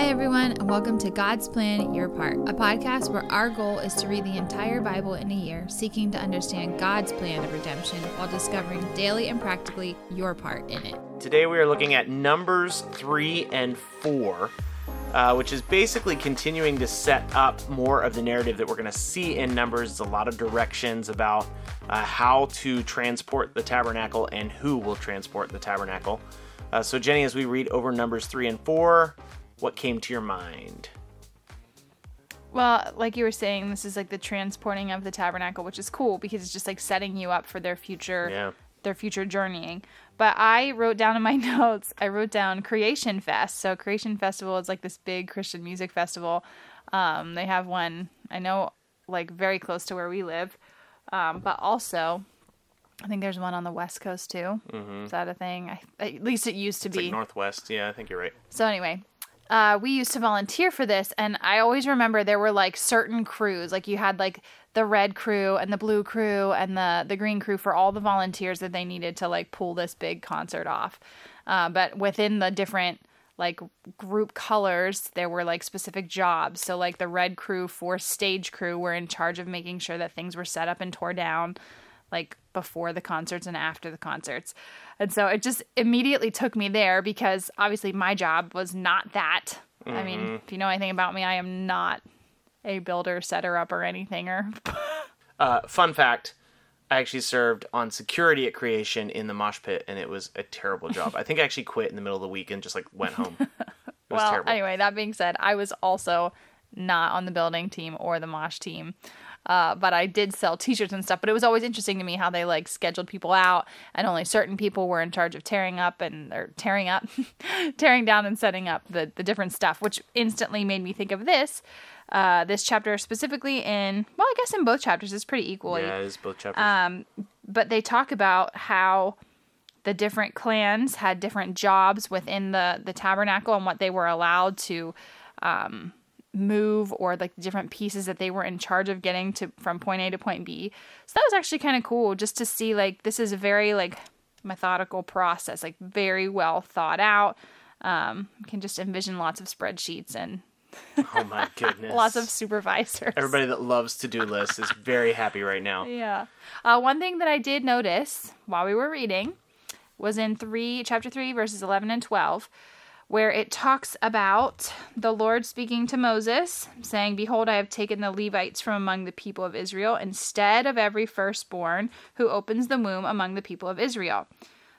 Hi, everyone, and welcome to God's Plan Your Part, a podcast where our goal is to read the entire Bible in a year, seeking to understand God's plan of redemption while discovering daily and practically your part in it. Today we are looking at Numbers 3 and 4, uh, which is basically continuing to set up more of the narrative that we're going to see in Numbers. It's a lot of directions about uh, how to transport the tabernacle and who will transport the tabernacle. Uh, so, Jenny, as we read over Numbers 3 and 4, what came to your mind? Well, like you were saying, this is like the transporting of the tabernacle, which is cool because it's just like setting you up for their future Yeah. their future journeying. But I wrote down in my notes, I wrote down Creation Fest. So Creation Festival is like this big Christian music festival. Um, they have one, I know, like very close to where we live. Um, but also, I think there's one on the West Coast too. Mm-hmm. Is that a thing? I, at least it used to It's be. like Northwest. Yeah, I think you're right. So anyway, uh, we used to volunteer for this, and I always remember there were like certain crews. Like you had like the red crew and the blue crew and the the green crew for all the volunteers that they needed to like pull this big concert off. Uh, but within the different like group colors, there were like specific jobs. So like the red crew for stage crew were in charge of making sure that things were set up and tore down like before the concerts and after the concerts. And so it just immediately took me there because obviously my job was not that. I mean, if you know anything about me, I am not a builder, setter up, or anything. Or Uh, fun fact I actually served on security at Creation in the mosh pit, and it was a terrible job. I think I actually quit in the middle of the week and just like went home. It was well, terrible. anyway, that being said, I was also not on the building team or the mosh team. Uh, but I did sell T-shirts and stuff. But it was always interesting to me how they like scheduled people out, and only certain people were in charge of tearing up and or tearing up, tearing down and setting up the the different stuff, which instantly made me think of this. Uh, this chapter specifically in well, I guess in both chapters it's pretty equally yeah, it is both chapters. Um, but they talk about how the different clans had different jobs within the the tabernacle and what they were allowed to um, move or like the different pieces that they were in charge of getting to from point A to point B. So that was actually kind of cool just to see like this is a very like methodical process, like very well thought out. Um, can just envision lots of spreadsheets and oh my goodness. lots of supervisors. Everybody that loves to do lists is very happy right now. Yeah. Uh, one thing that I did notice while we were reading was in three, chapter three, verses eleven and twelve, where it talks about the Lord speaking to Moses, saying, "Behold, I have taken the Levites from among the people of Israel instead of every firstborn who opens the womb among the people of Israel."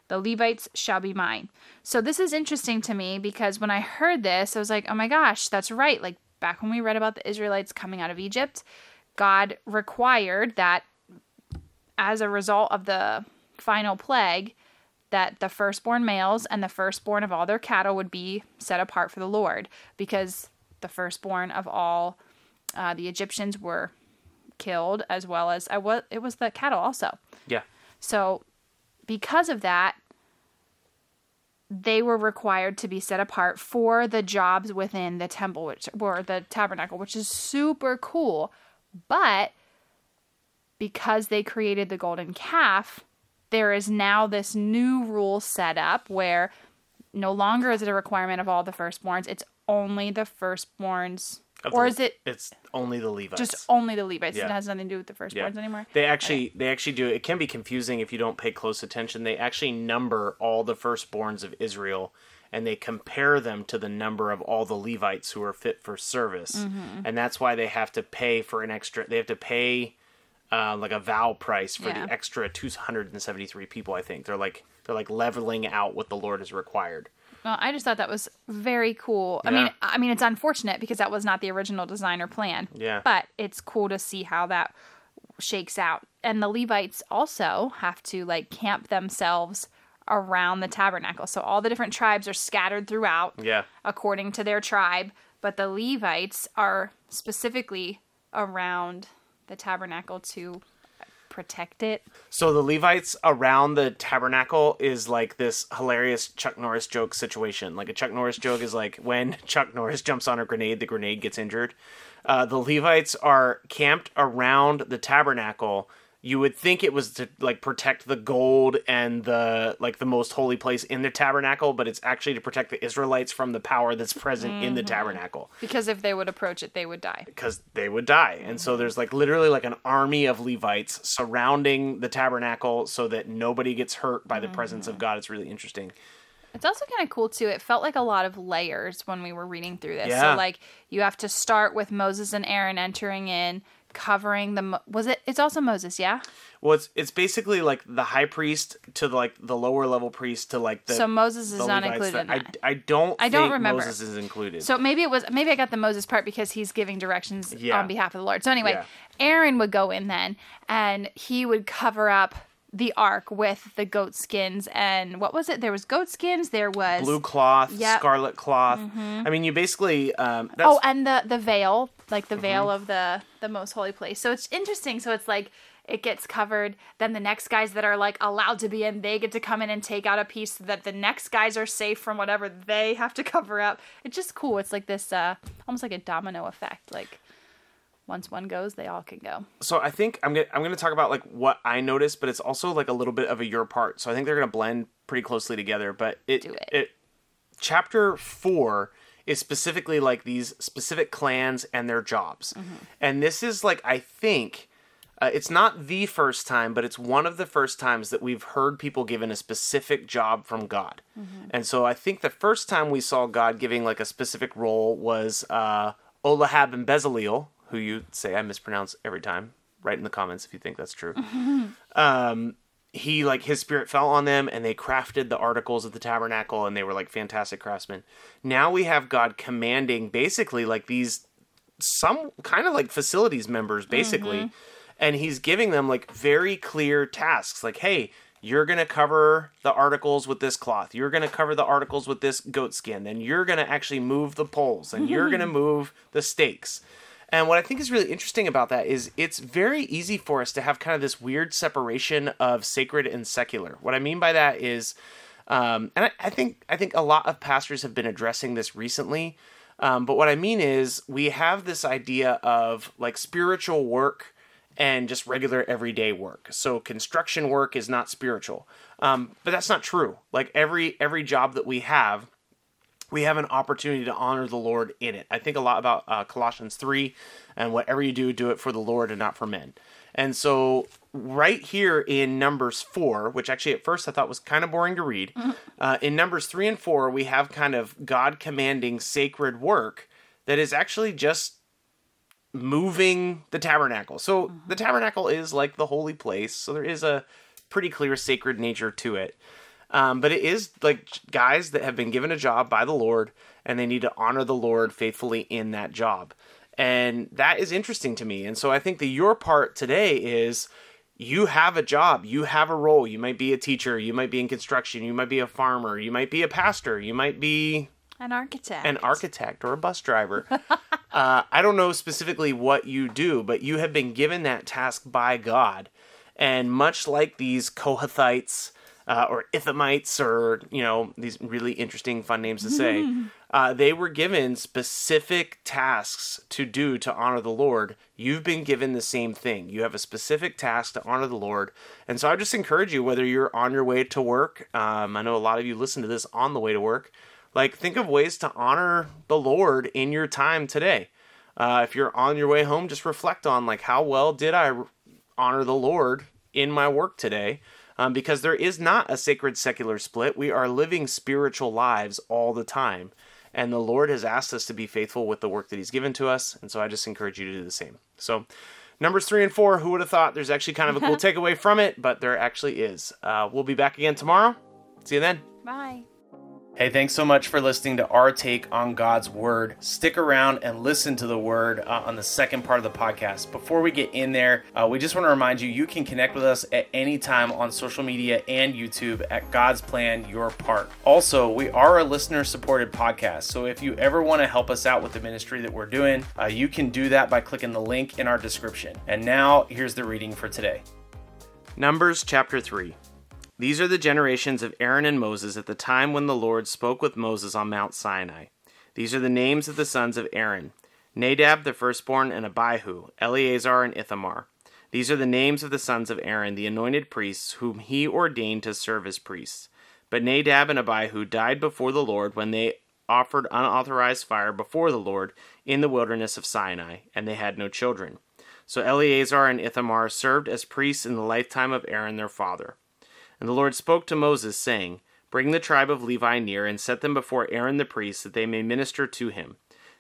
The Levites shall be mine. So this is interesting to me because when I heard this, I was like, oh my gosh, that's right. Like back when we read about the Israelites coming out of Egypt, God required that as a result of the final plague, that the firstborn males and the firstborn of all their cattle would be set apart for the Lord because the firstborn of all uh, the Egyptians were killed as well as I was it was the cattle also. Yeah. So, because of that, they were required to be set apart for the jobs within the temple, which or the tabernacle, which is super cool. But because they created the golden calf, there is now this new rule set up where no longer is it a requirement of all the firstborns; it's only the firstborns, Of or the- is it It's only the Levites. just only the Levites? Yeah. It has nothing to do with the firstborns anymore. They actually they actually do it can be confusing if you don't pay close attention. They actually number all the firstborns of Israel and they compare them to the number of all the Levites who are fit for service. Mm-hmm. And that's why they have to pay for an extra they have to pay uh, like a vow price for Yeah. the extra 273 people I think. They're like they're like leveling out what the Lord has required. Well, I just thought that was very cool. I mean, I mean, it's unfortunate because that was not the original design or plan. Yeah. But it's cool to see how that shakes out. And the Levites also have to like camp themselves around the tabernacle. So all the different tribes are scattered throughout Yeah. according to their tribe, but the Levites are specifically around the tabernacle to protect it. So the Levites around the tabernacle is like this hilarious Chuck Norris joke situation. Like a Chuck Norris joke is like when Chuck Norris jumps on a grenade, the grenade gets injured. Uh, the Levites are camped around the tabernacle you would think it was to like protect the gold and the like the most holy place in the tabernacle, but it's actually to protect the Israelites from the power that's present mm-hmm. in the tabernacle. Because if they would approach it, they would die. Because they would die. Mm-hmm. And so there's like literally like an army of Levites surrounding the tabernacle so that nobody gets hurt by the mm-hmm. presence of God. It's really interesting. It's also kind of cool too. It felt like a lot of layers when we were reading through this. Yeah. So like you have to start with Moses and Aaron entering in covering the was it it's also Moses, yeah? Well, it's it's basically like the high priest to the, like the lower level priest to like the So Moses is not included in that. I, I don't I don't remember Moses is included. So maybe it was maybe I got the Moses part because he's giving directions yeah. on behalf of the Lord. So anyway, yeah. Aaron would go in then and he would cover up the ark with the goat skins and what was it? There was goat skins. There was blue cloth, yep. scarlet cloth. Mm-hmm. I mean, you basically. Um, oh, and the the veil, like the mm-hmm. veil of the the most holy place. So it's interesting. So it's like it gets covered. Then the next guys that are like allowed to be in, they get to come in and take out a piece so that the next guys are safe from whatever they have to cover up. It's just cool. It's like this, uh, almost like a domino effect. Like once one goes, they all can go. So I think I'm gonna I'm gonna talk about like what I noticed, but it's also like a little bit of a your part. So I think they're gonna blend pretty closely together. But it, Do it. it chapter four is specifically like these specific clans and their jobs, mm-hmm. and this is like I think. Uh, it's not the first time, but it's one of the first times that we've heard people given a specific job from God. Mm-hmm. And so I think the first time we saw God giving like a specific role was uh, Oholiab and Bezaleel, who you say I mispronounce every time. Write in the comments if you think that's true. um, he like his spirit fell on them and they crafted the articles of the tabernacle and they were like fantastic craftsmen. Now we have God commanding basically like these some kind of like facilities members basically mm-hmm. and he's giving them like very clear tasks like hey you're going to cover the articles with this cloth you're going to cover the articles with this goat skin then you're going to actually move the poles and you're going to move the stakes and what I think is really interesting about that is it's very easy for us to have kind of this weird separation of sacred and secular. What I mean by that is, um, and I, I, think I think a lot of pastors have been addressing this recently. Um, but what I mean is, we have this idea of like spiritual work and just regular everyday work. So construction work is not spiritual, um, but that's not true. Like every every job that we have we have an opportunity to honor the Lord in it. I think a lot about uh, Colossians 3 and whatever you do, do it for the Lord and not for men. And so, right here in Numbers 4, which actually at first I thought was kind of boring to read, mm-hmm. uh, in Numbers 3 and 4, we have kind of God commanding sacred work that is actually just moving the tabernacle. So, mm-hmm. the tabernacle is like the holy place, so there is a pretty clear sacred nature to it. Um, but it is like guys that have been given a job by the Lord and they need to honor the Lord faithfully in that job. And that is interesting to me. And so I think that your part today is you have a job, you have a role. You might be a teacher, you might be in construction, you might be a farmer, you might be a pastor, you might be an architect, an architect or a bus driver. uh, I don't know specifically what you do, but you have been given that task by God. And much like these Kohathites, uh, or Ithamites, or you know these really interesting, fun names to say. uh, they were given specific tasks to do to honor the Lord. You've been given the same thing. You have a specific task to honor the Lord, and so I just encourage you, whether you're on your way to work. Um, I know a lot of you listen to this on the way to work. Like, think of ways to honor the Lord in your time today. Uh, if you're on your way home, just reflect on like how well did I honor the Lord in my work today um, because there is not a sacred secular split. We are living spiritual lives all the time. And the Lord has asked us to be faithful with the work that He's given to us. And so I just encourage you to do the same. So, numbers three and four, who would have thought there's actually kind of a cool takeaway from it? But there actually is. Uh, we'll be back again tomorrow. See you then. Bye. Hey, thanks so much for listening to our take on God's Word. Stick around and listen to the Word uh, on the second part of the podcast. Before we get in there, uh, we just want to remind you you can connect with us at any time on social media and YouTube at God's Plan Your Part. Also, we are a listener supported podcast, so if you ever want to help us out with the ministry that we're doing, uh, you can do that by clicking the link in our description. And now, here's the reading for today Numbers chapter 3. These are the generations of Aaron and Moses at the time when the Lord spoke with Moses on Mount Sinai. These are the names of the sons of Aaron Nadab the firstborn and Abihu, Eleazar and Ithamar. These are the names of the sons of Aaron, the anointed priests, whom he ordained to serve as priests. But Nadab and Abihu died before the Lord when they offered unauthorized fire before the Lord in the wilderness of Sinai, and they had no children. So Eleazar and Ithamar served as priests in the lifetime of Aaron their father. And the Lord spoke to Moses, saying, Bring the tribe of Levi near, and set them before Aaron the priest, that they may minister to him.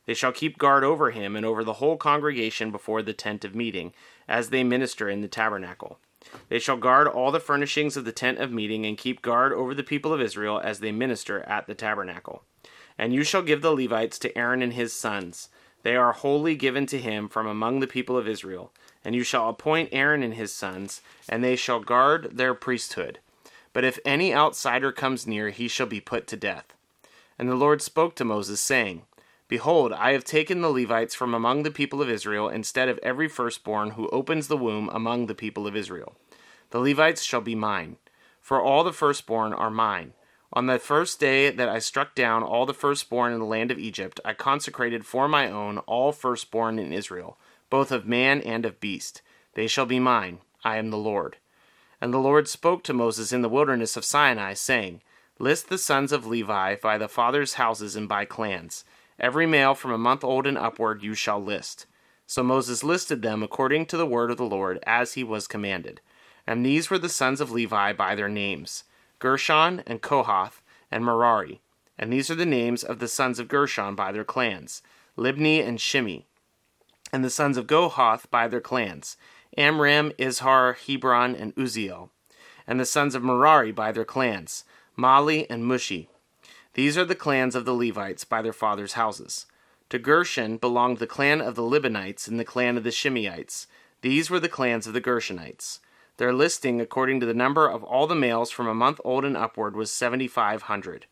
They shall keep guard over him and over the whole congregation before the tent of meeting, as they minister in the tabernacle. They shall guard all the furnishings of the tent of meeting, and keep guard over the people of Israel as they minister at the tabernacle. And you shall give the Levites to Aaron and his sons. They are wholly given to him from among the people of Israel. And you shall appoint Aaron and his sons, and they shall guard their priesthood. But if any outsider comes near, he shall be put to death. And the Lord spoke to Moses, saying, Behold, I have taken the Levites from among the people of Israel instead of every firstborn who opens the womb among the people of Israel. The Levites shall be mine, for all the firstborn are mine. On the first day that I struck down all the firstborn in the land of Egypt, I consecrated for my own all firstborn in Israel, both of man and of beast. They shall be mine. I am the Lord. And the Lord spoke to Moses in the wilderness of Sinai, saying, List the sons of Levi by the fathers' houses and by clans Every male from a month old and upward you shall list. So Moses listed them according to the word of the Lord, as he was commanded. And these were the sons of Levi by their names Gershon, and Kohath, and Merari. And these are the names of the sons of Gershon by their clans Libni and Shimei. And the sons of Kohath by their clans Amram, Izhar, Hebron, and Uzziel. And the sons of Merari by their clans Mahli and Mushi. These are the clans of the Levites by their fathers' houses. To Gershon belonged the clan of the Libnites and the clan of the Shimeites. These were the clans of the Gershonites. Their listing, according to the number of all the males from a month old and upward, was 7,500.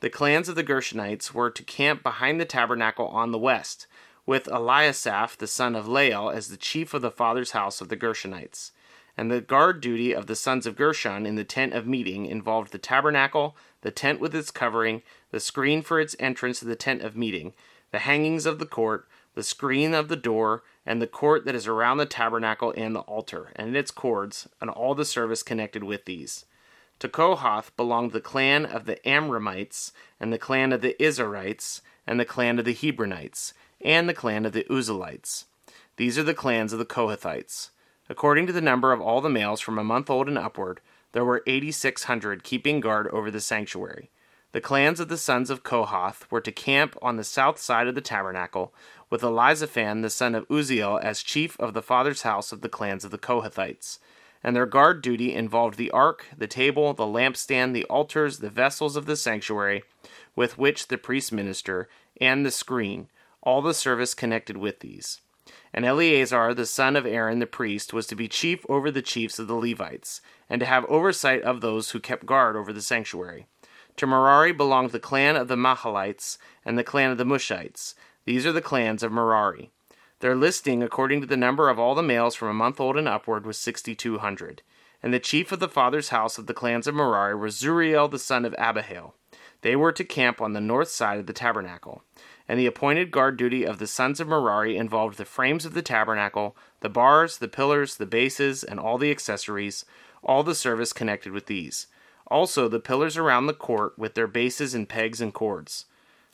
The clans of the Gershonites were to camp behind the tabernacle on the west, with Eliasaph the son of Lael as the chief of the father's house of the Gershonites and the guard duty of the sons of Gershon in the tent of meeting involved the tabernacle, the tent with its covering, the screen for its entrance to the tent of meeting, the hangings of the court, the screen of the door, and the court that is around the tabernacle and the altar, and its cords, and all the service connected with these. To Kohath belonged the clan of the Amramites, and the clan of the Izharites, and the clan of the Hebronites, and the clan of the Uzzielites. These are the clans of the Kohathites. According to the number of all the males from a month old and upward, there were 8,600 keeping guard over the sanctuary. The clans of the sons of Kohath were to camp on the south side of the tabernacle, with Elizaphan the son of Uzziel as chief of the father's house of the clans of the Kohathites. And their guard duty involved the ark, the table, the lampstand, the altars, the vessels of the sanctuary with which the priests minister, and the screen, all the service connected with these. And Eleazar, the son of Aaron the priest, was to be chief over the chiefs of the Levites, and to have oversight of those who kept guard over the sanctuary. To Merari belonged the clan of the Mahlites and the clan of the Mushites. These are the clans of Merari. Their listing, according to the number of all the males from a month old and upward, was sixty two hundred. And the chief of the father's house of the clans of Merari was Zuriel the son of Abihail. They were to camp on the north side of the tabernacle and the appointed guard duty of the sons of Merari involved the frames of the tabernacle, the bars, the pillars, the bases, and all the accessories, all the service connected with these. Also the pillars around the court with their bases and pegs and cords.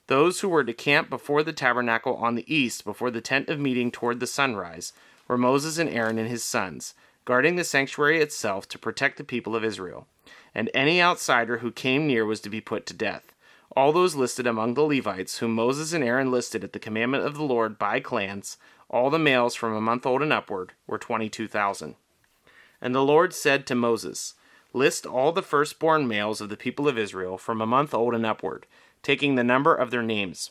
Those who were to camp before the tabernacle on the east, before the tent of meeting toward the sunrise, were Moses and Aaron and his sons, guarding the sanctuary itself to protect the people of Israel. And any outsider who came near was to be put to death all those listed among the Levites, whom Moses and Aaron listed at the commandment of the Lord by clans, all the males from a month old and upward, were twenty two thousand. And the Lord said to Moses, List all the firstborn males of the people of Israel from a month old and upward, taking the number of their names.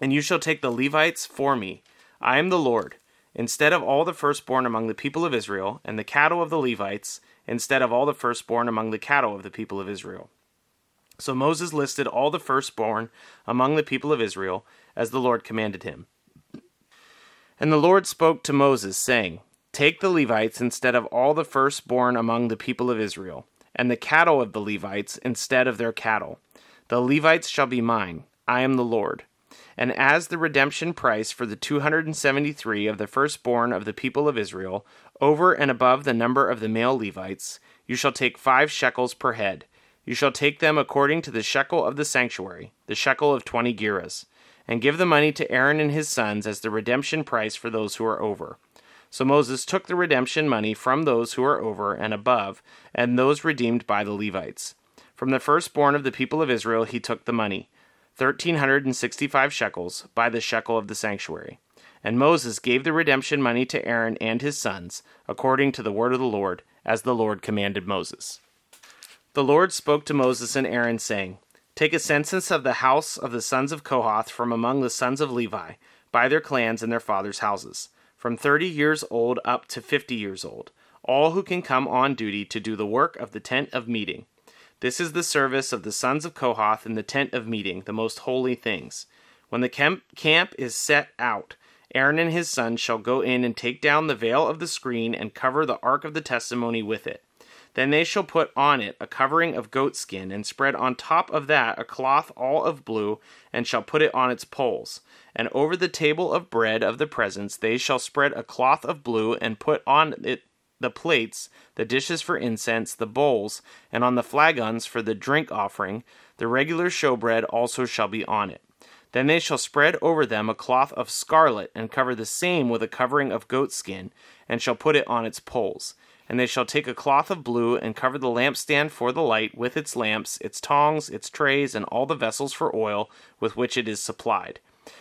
And you shall take the Levites for me. I am the Lord. Instead of all the firstborn among the people of Israel, and the cattle of the Levites, instead of all the firstborn among the cattle of the people of Israel. So Moses listed all the firstborn among the people of Israel, as the Lord commanded him. And the Lord spoke to Moses, saying, Take the Levites instead of all the firstborn among the people of Israel, and the cattle of the Levites instead of their cattle. The Levites shall be mine. I am the Lord. And as the redemption price for the 273 of the firstborn of the people of Israel, over and above the number of the male Levites, you shall take five shekels per head. You shall take them according to the shekel of the sanctuary, the shekel of twenty gerahs, and give the money to Aaron and his sons as the redemption price for those who are over. So Moses took the redemption money from those who are over and above, and those redeemed by the Levites. From the firstborn of the people of Israel he took the money, thirteen hundred and sixty five shekels, by the shekel of the sanctuary. And Moses gave the redemption money to Aaron and his sons, according to the word of the Lord, as the Lord commanded Moses. The Lord spoke to Moses and Aaron, saying, Take a census of the house of the sons of Kohath from among the sons of Levi, by their clans and their fathers' houses, from thirty years old up to fifty years old, all who can come on duty to do the work of the tent of meeting. This is the service of the sons of Kohath in the tent of meeting, the most holy things. When the camp, is set out, Aaron and his sons shall go in and take down the veil of the screen and cover the ark of the testimony with it. Then they shall put on it a covering of goatskin, and spread on top of that a cloth all of blue, and shall put it on its poles. And over the table of bread of the presence they shall spread a cloth of blue, and put on it the plates, the dishes for incense, the bowls, and on the flagons for the drink offering, the regular showbread also shall be on it. Then they shall spread over them a cloth of scarlet, and cover the same with a covering of goatskin, and shall put it on its poles. And they shall take a cloth of blue, and cover the lampstand for the light, with its lamps, its tongs, its trays, and all the vessels for oil with which it is supplied.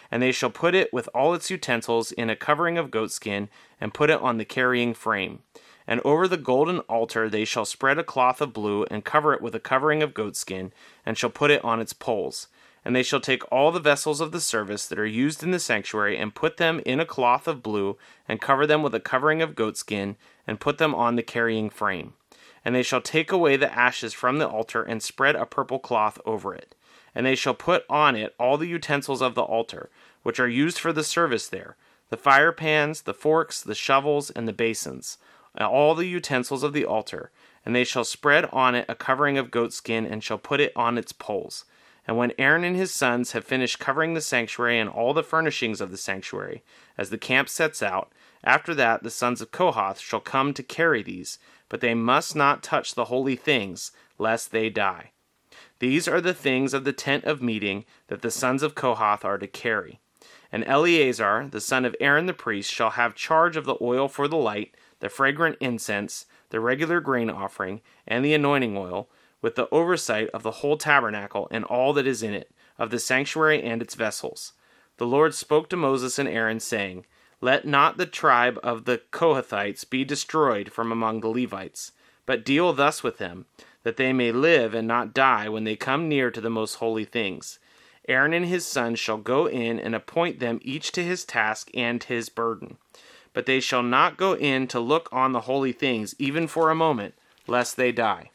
And they shall put it with all its utensils in a covering of goatskin, and put it on the carrying frame. And over the golden altar they shall spread a cloth of blue, and cover it with a covering of goatskin, and shall put it on its poles. And they shall take all the vessels of the service that are used in the sanctuary, and put them in a cloth of blue, and cover them with a covering of goatskin, and put them on the carrying frame. And they shall take away the ashes from the altar, and spread a purple cloth over it. And they shall put on it all the utensils of the altar, which are used for the service there the fire pans, the forks, the shovels, and the basins, all the utensils of the altar. And they shall spread on it a covering of goatskin, and shall put it on its poles. And when Aaron and his sons have finished covering the sanctuary and all the furnishings of the sanctuary, as the camp sets out, after that the sons of Kohath shall come to carry these, but they must not touch the holy things, lest they die. These are the things of the tent of meeting that the sons of Kohath are to carry. And Eleazar, the son of Aaron the priest, shall have charge of the oil for the light, the fragrant incense, the regular grain offering, and the anointing oil with the oversight of the whole tabernacle and all that is in it, of the sanctuary and its vessels. The Lord spoke to Moses and Aaron, saying, Let not the tribe of the Kohathites be destroyed from among the Levites, but deal thus with them, that they may live and not die when they come near to the most holy things. Aaron and his sons shall go in and appoint them each to his task and his burden. But they shall not go in to look on the holy things, even for a moment, lest they die.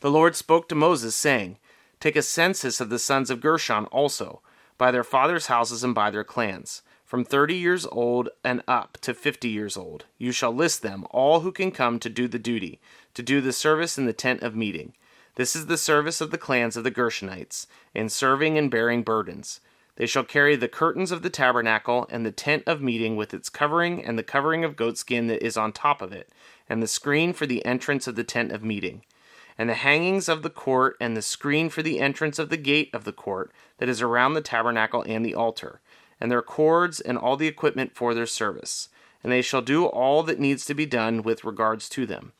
The Lord spoke to Moses, saying, Take a census of the sons of Gershon also, by their fathers' houses and by their clans, from thirty years old and up to fifty years old. You shall list them, all who can come to do the duty, to do the service in the tent of meeting. This is the service of the clans of the Gershonites, in serving and bearing burdens. They shall carry the curtains of the tabernacle and the tent of meeting with its covering and the covering of goatskin that is on top of it, and the screen for the entrance of the tent of meeting and the hangings of the court, and the screen for the entrance of the gate of the court that is around the tabernacle and the altar, and their cords and all the equipment for their service. And they shall do all that needs to be done with regards to them.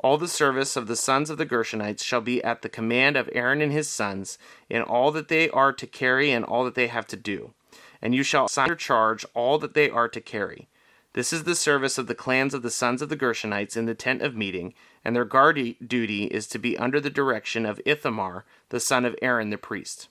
All the service of the sons of the Gershonites shall be at the command of Aaron and his sons, in all that they are to carry and all that they have to do. And you shall assign their charge all that they are to carry. This is the service of the clans of the sons of the Gershonites in the tent of meeting, and their guard duty is to be under the direction of Ithamar, the son of Aaron the priest.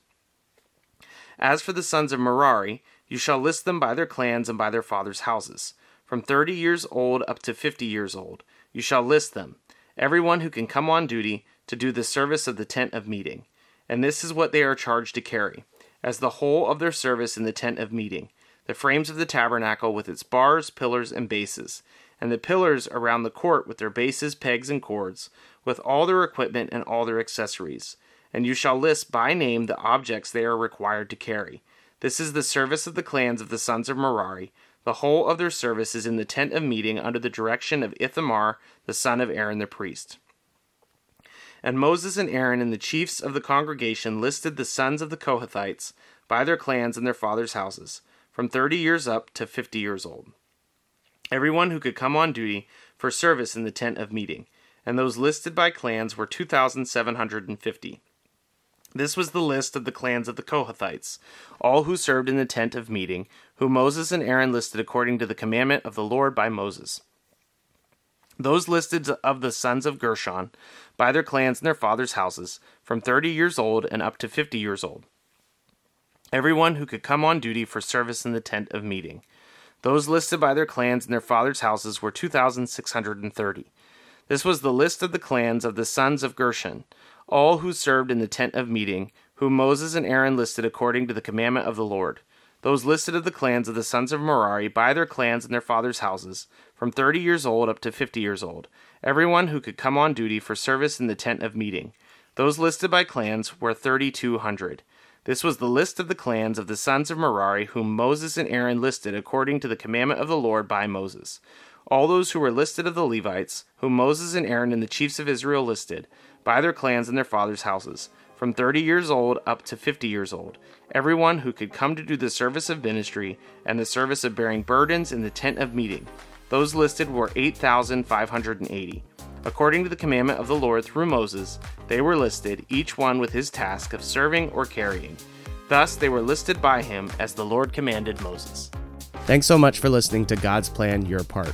As for the sons of Merari, you shall list them by their clans and by their fathers' houses. From thirty years old up to fifty years old, you shall list them, everyone who can come on duty to do the service of the tent of meeting. And this is what they are charged to carry, as the whole of their service in the tent of meeting the frames of the tabernacle with its bars, pillars, and bases, and the pillars around the court with their bases, pegs, and cords, with all their equipment and all their accessories. And you shall list by name the objects they are required to carry. This is the service of the clans of the sons of Merari. The whole of their service is in the tent of meeting under the direction of Ithamar, the son of Aaron the priest. And Moses and Aaron and the chiefs of the congregation listed the sons of the Kohathites by their clans and their fathers' houses, from thirty years up to fifty years old. Everyone who could come on duty for service in the tent of meeting, and those listed by clans were 2,750. This was the list of the clans of the Kohathites, all who served in the tent of meeting, whom Moses and Aaron listed according to the commandment of the Lord by Moses. Those listed of the sons of Gershon, by their clans and their fathers' houses, from thirty years old and up to fifty years old. Everyone who could come on duty for service in the tent of meeting. Those listed by their clans and their fathers' houses were 2,630. This was the list of the clans of the sons of Gershon all who served in the tent of meeting, whom Moses and Aaron listed according to the commandment of the Lord. Those listed of the clans of the sons of Merari by their clans and their fathers' houses, from thirty years old up to fifty years old, everyone who could come on duty for service in the tent of meeting. Those listed by clans were thirty two hundred. This was the list of the clans of the sons of Merari, whom Moses and Aaron listed according to the commandment of the Lord by Moses. All those who were listed of the Levites, whom Moses and Aaron and the chiefs of Israel listed, by their clans and their fathers' houses, from thirty years old up to fifty years old, everyone who could come to do the service of ministry and the service of bearing burdens in the tent of meeting. Those listed were 8,580. According to the commandment of the Lord through Moses, they were listed, each one with his task of serving or carrying. Thus they were listed by him as the Lord commanded Moses. Thanks so much for listening to God's Plan Your Part.